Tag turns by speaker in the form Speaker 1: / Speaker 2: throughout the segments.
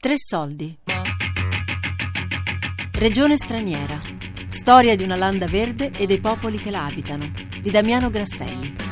Speaker 1: Tre soldi. Regione straniera. Storia di una landa verde e dei popoli che la abitano. Di Damiano Grasselli.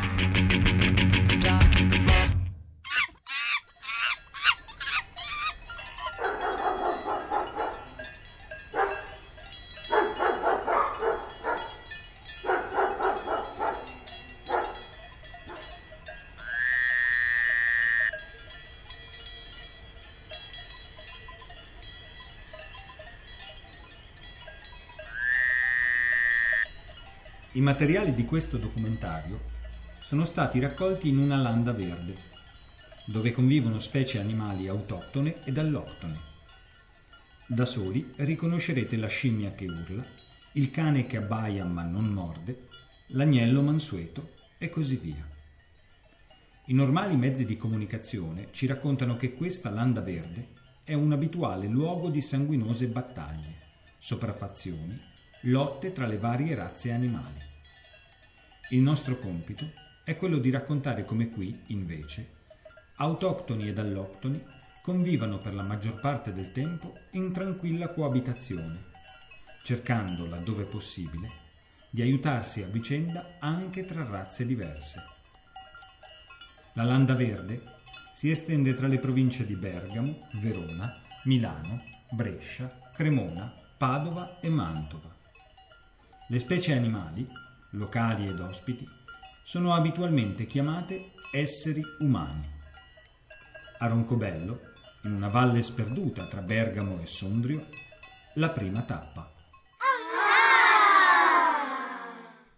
Speaker 2: I materiali di questo documentario sono stati raccolti in una landa verde, dove convivono specie animali autoctone ed alloctone. Da soli riconoscerete la scimmia che urla, il cane che abbaia ma non morde, l'agnello mansueto e così via. I normali mezzi di comunicazione ci raccontano che questa landa verde è un abituale luogo di sanguinose battaglie, sopraffazioni, lotte tra le varie razze animali. Il nostro compito è quello di raccontare come qui, invece, autoctoni ed alloctoni convivano per la maggior parte del tempo in tranquilla coabitazione, cercando, laddove possibile, di aiutarsi a vicenda anche tra razze diverse. La Landa Verde si estende tra le province di Bergamo, Verona, Milano, Brescia, Cremona, Padova e Mantova. Le specie animali, locali ed ospiti, sono abitualmente chiamate esseri umani. A Roncobello, in una valle sperduta tra Bergamo e Sondrio, la prima tappa.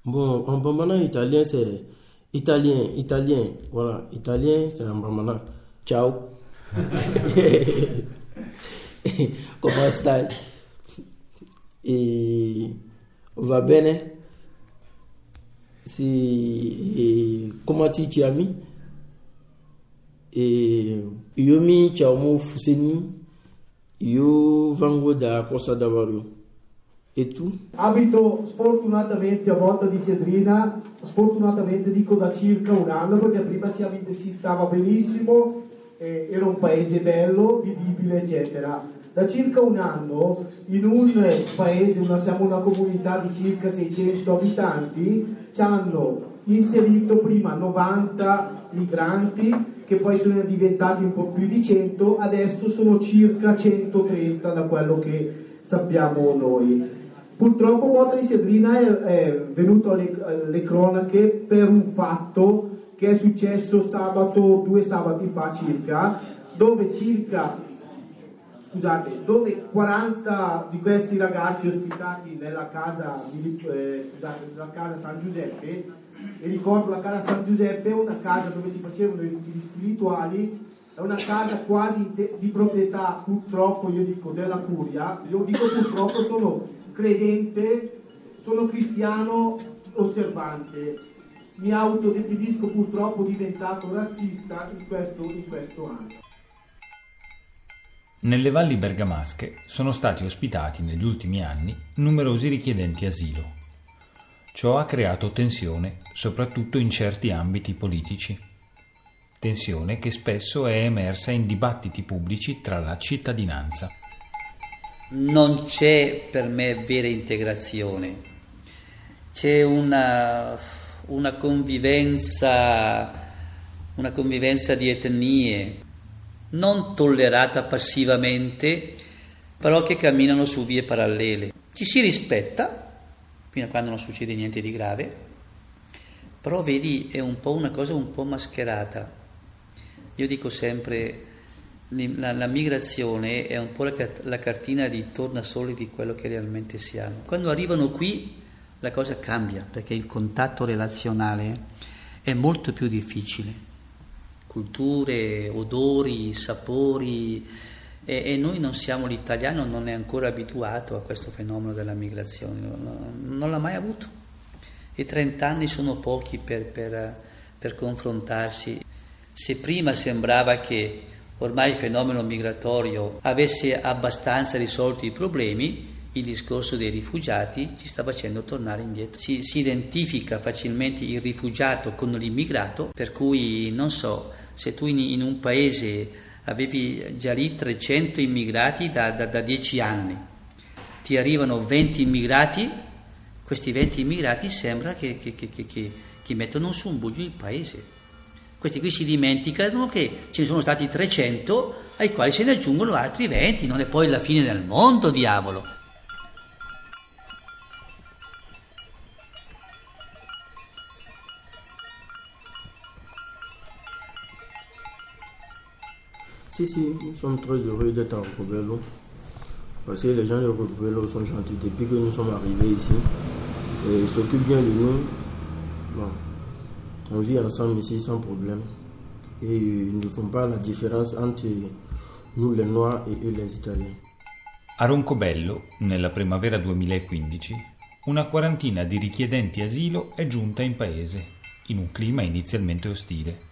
Speaker 3: Bon, en bambana italien, c'est italien, italien. Voilà, italien, c'est en bambana. Ciao. Come stai? E va bene? Si, e, come ti chiami? E, io mi chiamo Fuseni, io vengo da Costa d'Avorio. E tu?
Speaker 4: Abito sfortunatamente a Volta di Sedrina, sfortunatamente dico da circa un anno perché prima si, si stava benissimo, eh, era un paese bello, vivibile eccetera. Da circa un anno in un paese, una, siamo una comunità di circa 600 abitanti, ci hanno inserito prima 90 migranti che poi sono diventati un po' più di 100, adesso sono circa 130 da quello che sappiamo noi. Purtroppo di Sedrina è, è venuto alle, alle cronache per un fatto che è successo sabato, due sabati fa circa, dove circa scusate, dove 40 di questi ragazzi ospitati nella casa, di, eh, scusate, nella casa San Giuseppe, e ricordo la casa San Giuseppe è una casa dove si facevano i ritiri spirituali, è una casa quasi di proprietà purtroppo, io dico, della curia, io dico purtroppo sono credente, sono cristiano osservante, mi autodefinisco purtroppo diventato razzista in questo, in questo anno.
Speaker 2: Nelle valli bergamasche sono stati ospitati negli ultimi anni numerosi richiedenti asilo. Ciò ha creato tensione, soprattutto in certi ambiti politici. Tensione che spesso è emersa in dibattiti pubblici tra la cittadinanza.
Speaker 5: Non c'è per me vera integrazione, c'è una, una convivenza, una convivenza di etnie, non tollerata passivamente, però che camminano su vie parallele. Ci si rispetta, fino a quando non succede niente di grave, però vedi è un po' una cosa un po' mascherata. Io dico sempre, la, la migrazione è un po' la, la cartina di tornasole di quello che realmente siamo. Quando arrivano qui la cosa cambia, perché il contatto relazionale è molto più difficile culture, odori, sapori e, e, noi non siamo l'italiano, non è ancora abituato a questo fenomeno della migrazione, non, non l'ha mai avuto. I 30 anni sono pochi per, per, per confrontarsi. Se prima sembrava che ormai il fenomeno migratorio avesse abbastanza risolto i problemi, il discorso dei rifugiati ci sta facendo tornare indietro. Si, si, identifica facilmente il rifugiato con l'immigrato, per cui non so, se tu in, in un paese avevi già lì 300 immigrati da, da, da 10 anni, ti arrivano 20 immigrati, questi 20 immigrati sembra che, che, che, che mettono su un buio il paese. Questi qui si dimenticano che ce ne sono stati 300 ai quali se ne aggiungono altri 20, non è poi la fine del mondo, diavolo.
Speaker 3: Si, si, nous sommes très heureux d'être en Rocobello. Parce que les gens de Rocobello sont gentils depuis que nous sommes arrivés ici. Et ils s'occupent bien de nous. Bon, on vit ensemble ici sans problème. Et ils ne font pas la différence entre nous les Noirs et eux les Italiens.
Speaker 2: A Roncobello, nella primavera 2015, una quarantina di richiedenti asilo è giunta in paese, in un clima inizialmente ostile.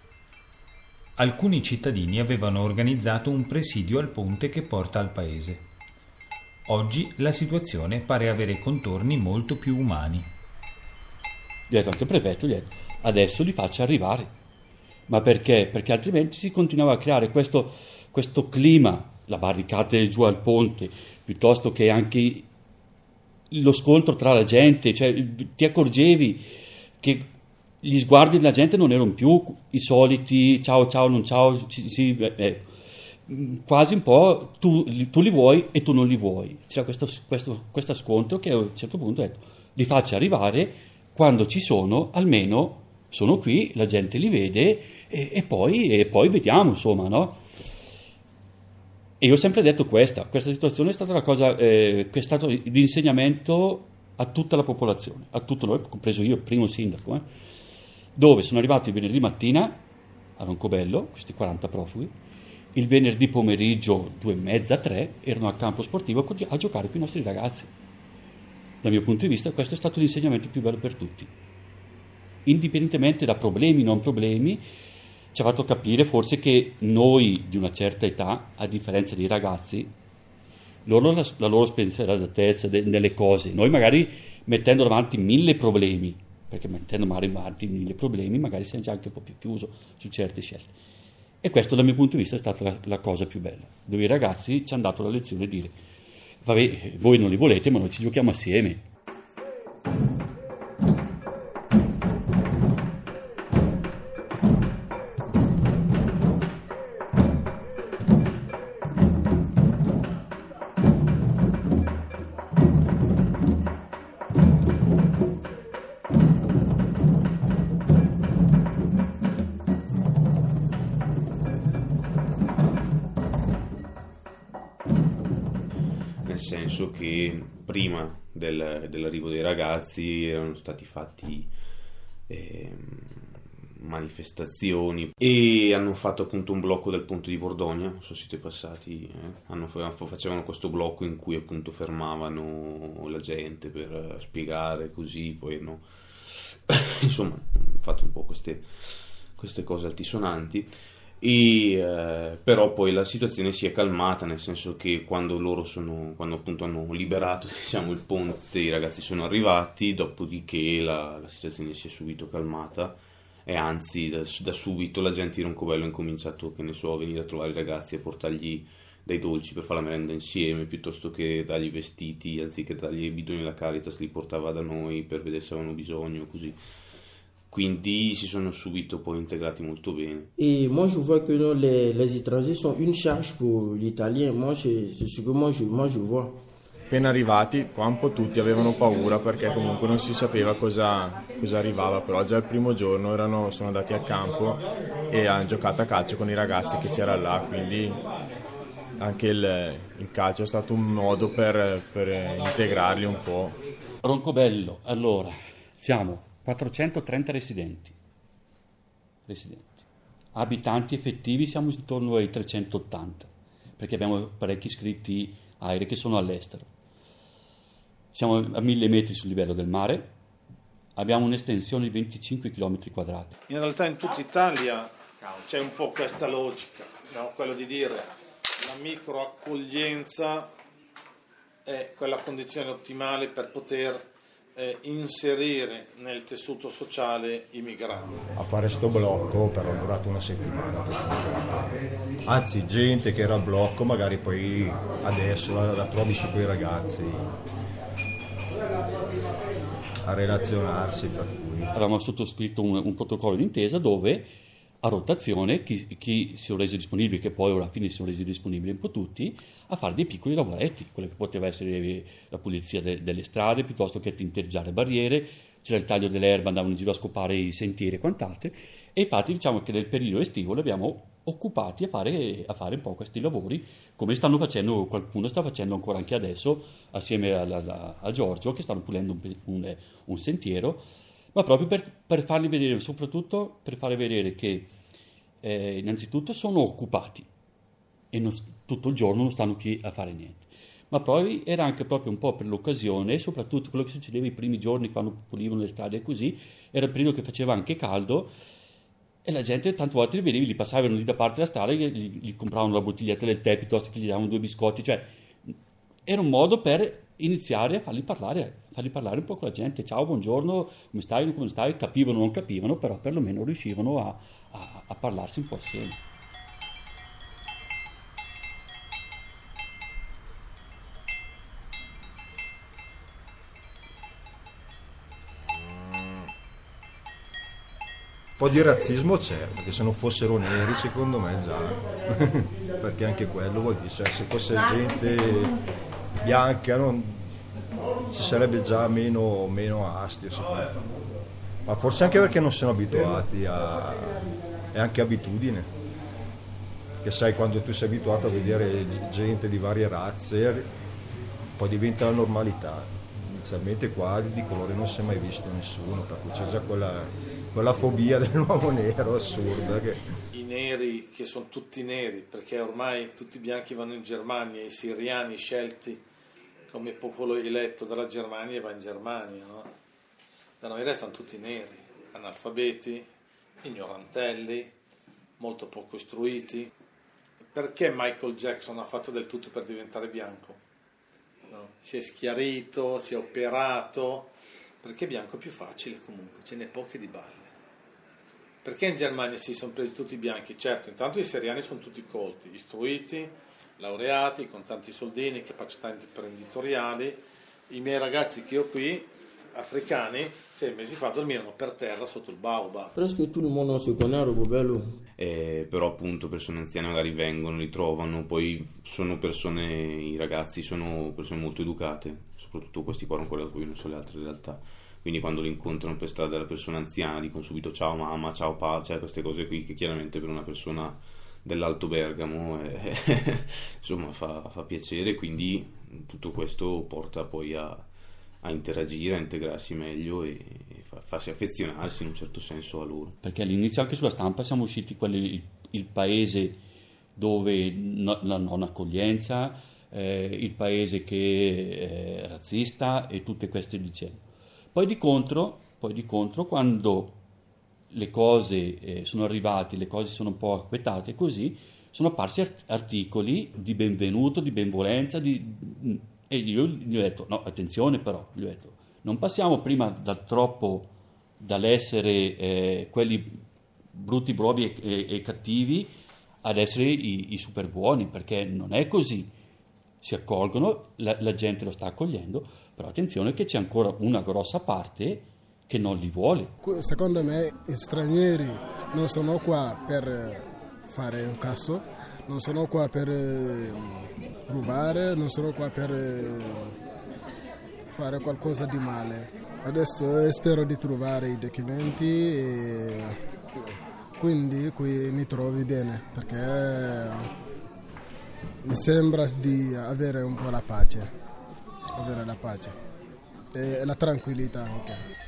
Speaker 2: Alcuni cittadini avevano organizzato un presidio al ponte che porta al paese. Oggi la situazione pare avere contorni molto più umani.
Speaker 6: Gli ha detto anche il prefetto, gli ha detto, adesso li faccia arrivare. Ma perché? Perché altrimenti si continuava a creare questo, questo clima, la barricata giù al ponte, piuttosto che anche lo scontro tra la gente, cioè ti accorgevi che gli sguardi della gente non erano più i soliti ciao ciao non ciao, sì, eh, quasi un po' tu, tu, li vuoi e tu non li vuoi. C'era questo, questo, questo scontro che a un certo punto ho detto li faccio arrivare quando ci sono, almeno sono qui, la gente li vede e, e, poi, e poi, vediamo, insomma, no? E io ho sempre detto questa, questa situazione è stata una cosa eh, che è stato di insegnamento a tutta la popolazione, a tutto noi, compreso io, primo sindaco. Eh? Dove sono arrivati il venerdì mattina a Roncobello, questi 40 profughi, il venerdì pomeriggio, due e mezza, tre, erano al campo sportivo a giocare con i nostri ragazzi. Dal mio punto di vista questo è stato l'insegnamento più bello per tutti. Indipendentemente da problemi, non problemi, ci ha fatto capire forse che noi di una certa età, a differenza dei ragazzi, loro la, la loro spensieratezza nelle cose, noi magari mettendo davanti mille problemi, perché mettendo male avanti mille problemi magari sei già anche un po' più chiuso su certe scelte. E questo dal mio punto di vista è stata la, la cosa più bella, dove i ragazzi ci hanno dato la lezione di dire, vabbè, voi non li volete, ma noi ci giochiamo assieme.
Speaker 7: Senso che prima del, dell'arrivo dei ragazzi erano stati fatti eh, manifestazioni e hanno fatto appunto un blocco del ponte di Bordogna, non so se siete passati, eh? hanno, facevano questo blocco in cui appunto fermavano la gente per spiegare così, poi hanno insomma fatto un po' queste, queste cose altisonanti e, eh, però poi la situazione si è calmata nel senso che quando loro sono quando appunto hanno liberato diciamo, il ponte i ragazzi sono arrivati dopodiché la, la situazione si è subito calmata. E anzi da, da, subito la gente di Roncobello ha incominciato che ne so a venire a trovare i ragazzi e portargli dei dolci per fare la merenda insieme piuttosto che dargli vestiti anziché dargli i bidoni alla Caritas li portava da noi per vedere se avevano bisogno così quindi si sono subito poi integrati molto bene.
Speaker 3: Et moi je vois que les, les étrangers sont une charge pour l'italien, moi c'est ce que moi je, moi je vois.
Speaker 8: Appena arrivati qua un po' tutti avevano paura perché comunque non si sapeva cosa, cosa arrivava, però già il primo giorno erano, sono andati a campo e hanno giocato a calcio con i ragazzi che c'erano là, quindi anche il, il, calcio è stato un modo per, per integrarli un po'.
Speaker 6: Roncobello, allora, siamo 430 residenti. residenti. Abitanti effettivi siamo intorno ai 380, perché abbiamo parecchi iscritti aerei che sono all'estero. Siamo a 1000 metri sul livello del mare, abbiamo un'estensione di 25 km quadrati.
Speaker 9: In realtà in tutta Italia c'è un po' questa logica, no? quello di dire la microaccoglienza è quella condizione ottimale per poter eh, inserire nel tessuto sociale i migranti.
Speaker 10: A fare sto blocco però è durato una settimana. Anzi, gente che era al blocco magari poi adesso la, la trovi su quei ragazzi a relazionarsi per cui.
Speaker 6: Avevamo sottoscritto un, un protocollo d'intesa dove a rotazione chi, chi si è reso disponibile, che poi alla fine si sono resi disponibili un po' tutti, a fare dei piccoli lavoretti, quello che poteva essere la pulizia de, delle strade piuttosto che tinteggiare barriere, c'era il taglio dell'erba, andavano in giro a scopare i sentieri e quant'altro, e infatti diciamo che nel periodo estivo li abbiamo occupati a fare, a fare un po' questi lavori, come stanno facendo, qualcuno sta facendo ancora anche adesso, assieme a, a, a Giorgio, che stanno pulendo un, un, un sentiero, ma proprio per, per, farli vedere, soprattutto per farli vedere che eh, innanzitutto sono occupati e non, tutto il giorno non stanno qui a fare niente. Ma poi era anche proprio un po' per l'occasione, soprattutto quello che succedeva i primi giorni quando pulivano le strade così, era il periodo che faceva anche caldo e la gente tante volte li vedevi, li passavano lì da parte della strada, gli, gli compravano la bottiglietta del tè piuttosto che gli davano due biscotti, cioè era un modo per iniziare a farli parlare, farli parlare un po' con la gente, ciao, buongiorno, come stai, come stai, capivano o non capivano, però perlomeno riuscivano a, a, a parlarsi un po' assieme.
Speaker 10: Un po' di razzismo c'è, perché se non fossero neri secondo me già, perché anche quello vuol dire, cioè, se fosse gente bianca non, ci sarebbe già meno, meno astio ma forse anche perché non sono abituati a è anche abitudine. Che sai quando tu sei abituato a vedere gente di varie razze poi diventa la normalità. Inizialmente qua di colore non si è mai visto nessuno per cui c'è già quella, quella fobia dell'uomo nero assurda che...
Speaker 9: neri che sono tutti neri perché ormai tutti i bianchi vanno in Germania i siriani scelti come popolo eletto dalla Germania va in Germania, no? Da noi restano tutti neri, analfabeti, ignorantelli, molto poco istruiti. Perché Michael Jackson ha fatto del tutto per diventare bianco? No? Si è schiarito, si è operato, perché bianco è più facile comunque, ce n'è poche di balle. Perché in Germania si sono presi tutti i bianchi? Certo, intanto i seriani sono tutti colti, istruiti, laureati con tanti soldini, capacità imprenditoriali. I miei ragazzi che ho qui, africani, sei mesi fa dormivano per terra sotto il baobab.
Speaker 3: Presque tutto il mondo si conosce Rubello.
Speaker 7: Eh, però appunto persone anziane magari vengono, li trovano, poi sono persone, i ragazzi sono persone molto educate, soprattutto questi qua, non quelli a cui non so le altre realtà. Quindi quando li incontrano per strada delle persone anziane dicono subito ciao mamma, ciao papà, cioè queste cose qui che chiaramente per una persona dell'Alto Bergamo e, insomma fa, fa, piacere quindi tutto questo porta poi a, a interagire, a integrarsi meglio e, e fa, farsi affezionarsi in un certo senso a loro.
Speaker 6: Perché all'inizio anche sulla stampa siamo usciti quelli, il, il paese dove no, la non accoglienza, eh, il paese che è razzista e tutte queste vicende. Poi di contro, poi di contro quando le cose eh, sono arrivate, le cose sono un po' acquettate così, sono apparsi art- articoli di benvenuto, di benvolenza, di... e io gli ho detto, no, attenzione però, gli ho detto, non passiamo prima dal troppo, dall'essere eh, quelli brutti, bravi e, e, e, cattivi, ad essere i, i super buoni, perché non è così. Si accolgono, la, la gente lo sta accogliendo, però attenzione che c'è ancora una grossa parte che non li vuole.
Speaker 11: Secondo me gli stranieri non sono qua per fare un cazzo, non sono qua per eh, rubare, non sono qua per eh, fare qualcosa di male. Adesso eh, spero di trovare i documenti e quindi qui mi trovi bene perché mi sembra di avere un po' la pace, avere la pace e la tranquillità anche.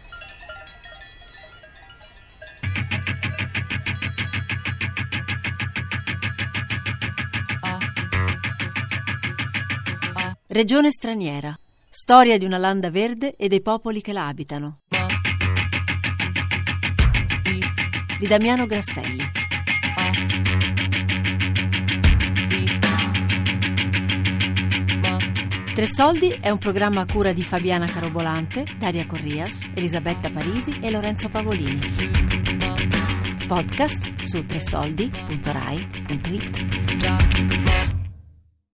Speaker 1: Regione straniera. Storia di una landa verde e dei popoli che la abitano. Di Damiano Grasselli. Tre Soldi è un programma a cura di Fabiana Carobolante, Daria Corrias, Elisabetta Parisi e Lorenzo Pavolini. Podcast su tresoldi.rai.it.